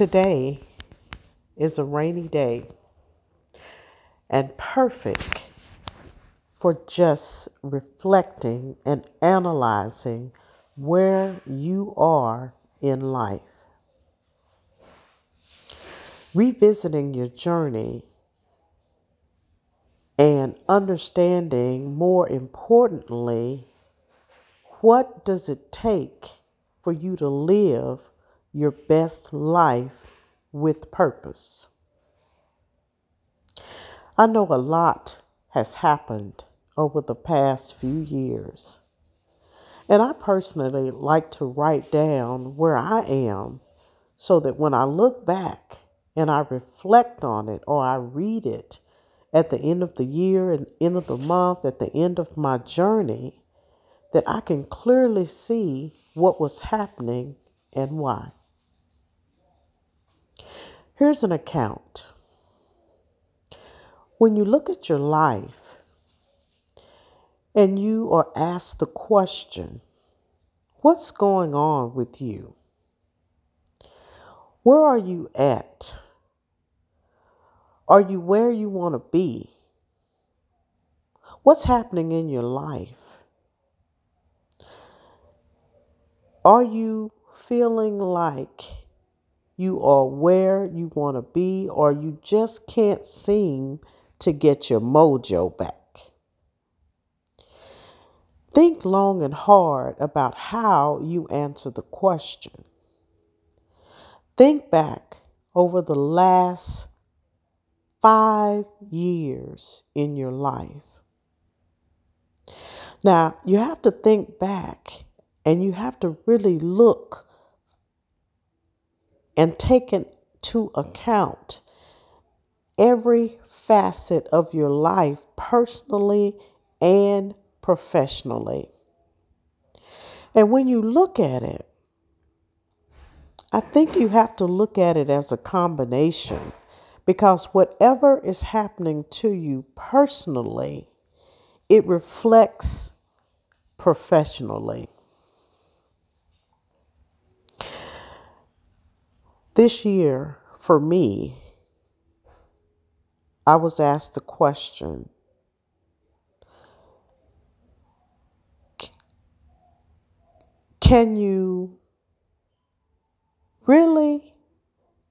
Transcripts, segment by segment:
Today is a rainy day and perfect for just reflecting and analyzing where you are in life. Revisiting your journey and understanding more importantly what does it take for you to live your best life with purpose? I know a lot has happened over the past few years. And I personally like to write down where I am so that when I look back and I reflect on it or I read it at the end of the year and end of the month, at the end of my journey, that I can clearly see what was happening and why. Here's an account. When you look at your life and you are asked the question, What's going on with you? Where are you at? Are you where you want to be? What's happening in your life? Are you feeling like you are where you want to be, or you just can't seem to get your mojo back? Think long and hard about how you answer the question. Think back over the last five years in your life. Now, you have to think back and you have to really look and take into account every facet of your life, personally and professionally. And when you look at it, I think you have to look at it as a combination because whatever is happening to you personally, it reflects professionally. This year, for me, I was asked the question Can you really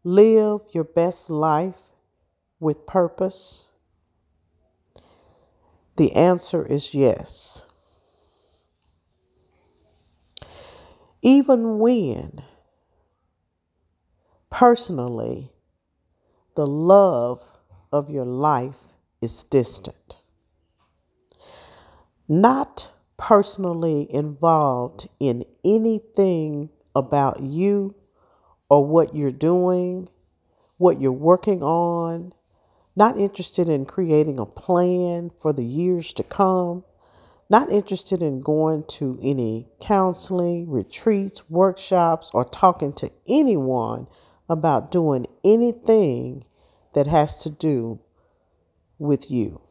live your best life with purpose? The answer is yes. Even when, personally, the love of your life is distant. Not personally involved in anything about you or what you're doing, what you're working on, not interested in creating a plan for the years to come, not interested in going to any counseling, retreats, workshops, or talking to anyone about doing anything that has to do with you.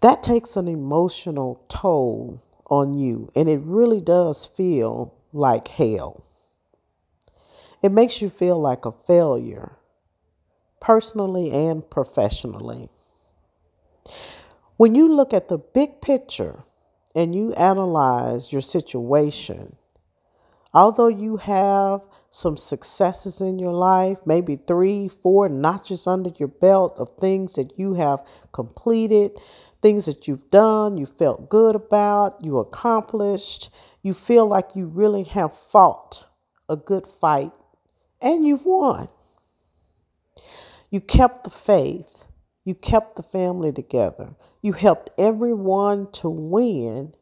That takes an emotional toll on you, and it really does feel like hell. It makes you feel like a failure, personally and professionally. When you look at the big picture and you analyze your situation, although you have some successes in your life, maybe three, four notches under your belt of things that you have completed, things that you've done, you felt good about, you accomplished, you feel like you really have fought a good fight and you've won. You kept the faith. You kept the family together. You helped everyone to win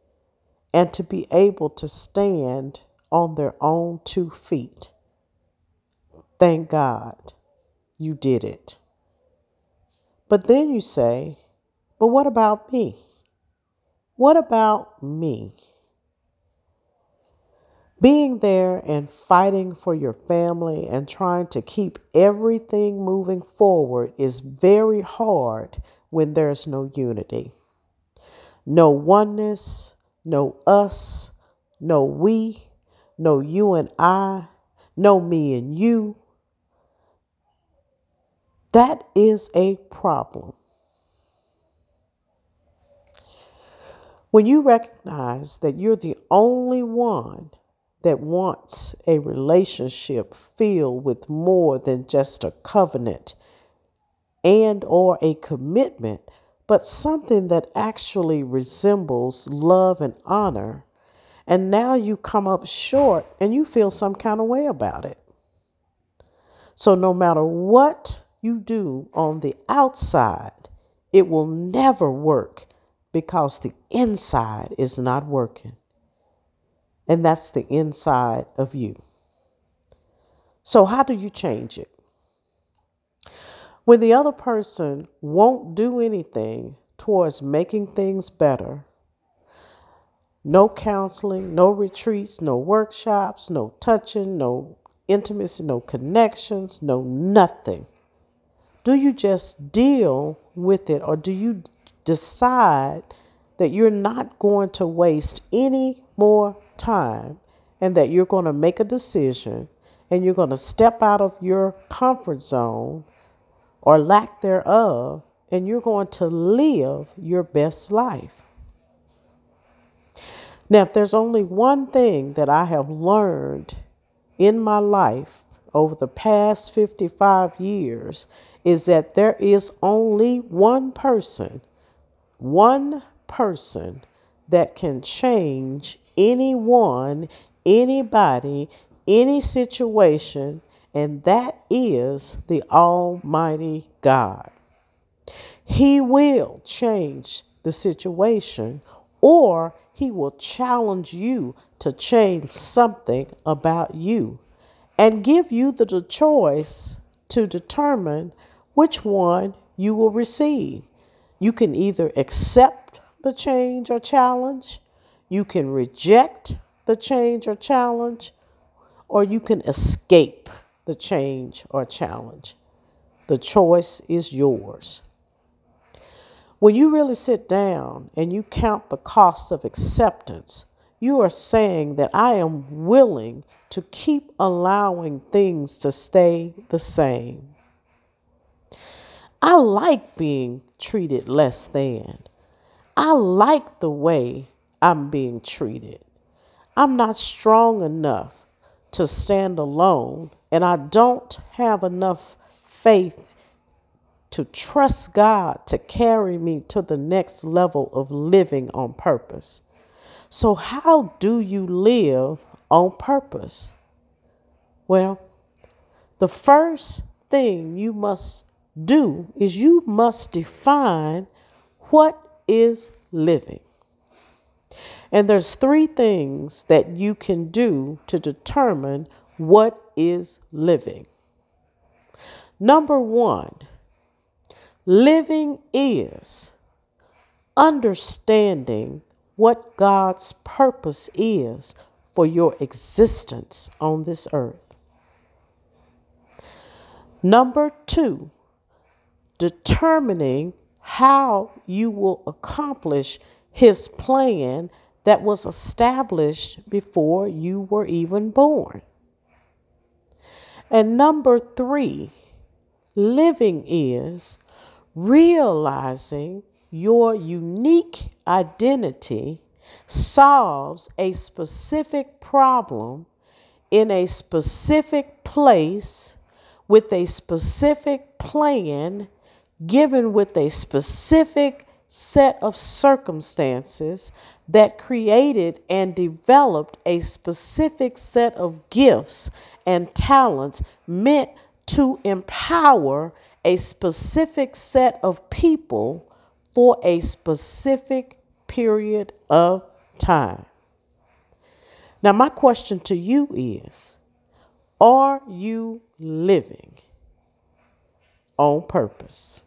and to be able to stand on their own two feet. Thank God you did it. But then you say, but what about me? What about me? Being there and fighting for your family and trying to keep everything moving forward is very hard when there's no unity. No oneness, no us, no we, no you and I, no me and you, that is a problem. When you recognize that you're the only one that wants a relationship filled with more than just a covenant and or a commitment, but something that actually resembles love and honor, and now you come up short and you feel some kind of way about it. So no matter what you do on the outside, it will never work because the inside is not working. And that's the inside of you. So, how do you change it? When the other person won't do anything towards making things better, no counseling, no retreats, no workshops, no touching, no intimacy, no connections, no nothing. Do you just deal with it or do you decide that you're not going to waste any more time and that you're going to make a decision and you're going to step out of your comfort zone or lack thereof and you're going to live your best life. Now, if there's only one thing that I have learned in my life over the past 55 years, is that there is only one person, one person that can change anyone, anybody, any situation, and that is the Almighty God. He will change the situation, or He will challenge you to change something about you and give you the choice to determine which one you will receive. You can either accept the change or challenge, you can reject the change or challenge, or you can escape the change or challenge. The choice is yours. When you really sit down and you count the cost of acceptance, you are saying that I am willing to keep allowing things to stay the same. I like being treated less than. I like the way I'm being treated. I'm not strong enough to stand alone, and I don't have enough faith to trust God to carry me to the next level of living on purpose. So, how do you live on purpose? Well, the first thing you must do is you must define what is living. And there's three things that you can do to determine what is living. Number one, living is understanding what God's purpose is for your existence on this earth. Number two, determining how you will accomplish his plan that was established before you were even born. And number three, living is realizing your unique identity solves a specific problem in a specific place with a specific plan given with a specific set of circumstances that created and developed a specific set of gifts and talents meant to empower a specific set of people for a specific period of time. Now, my question to you is Are you living on purpose?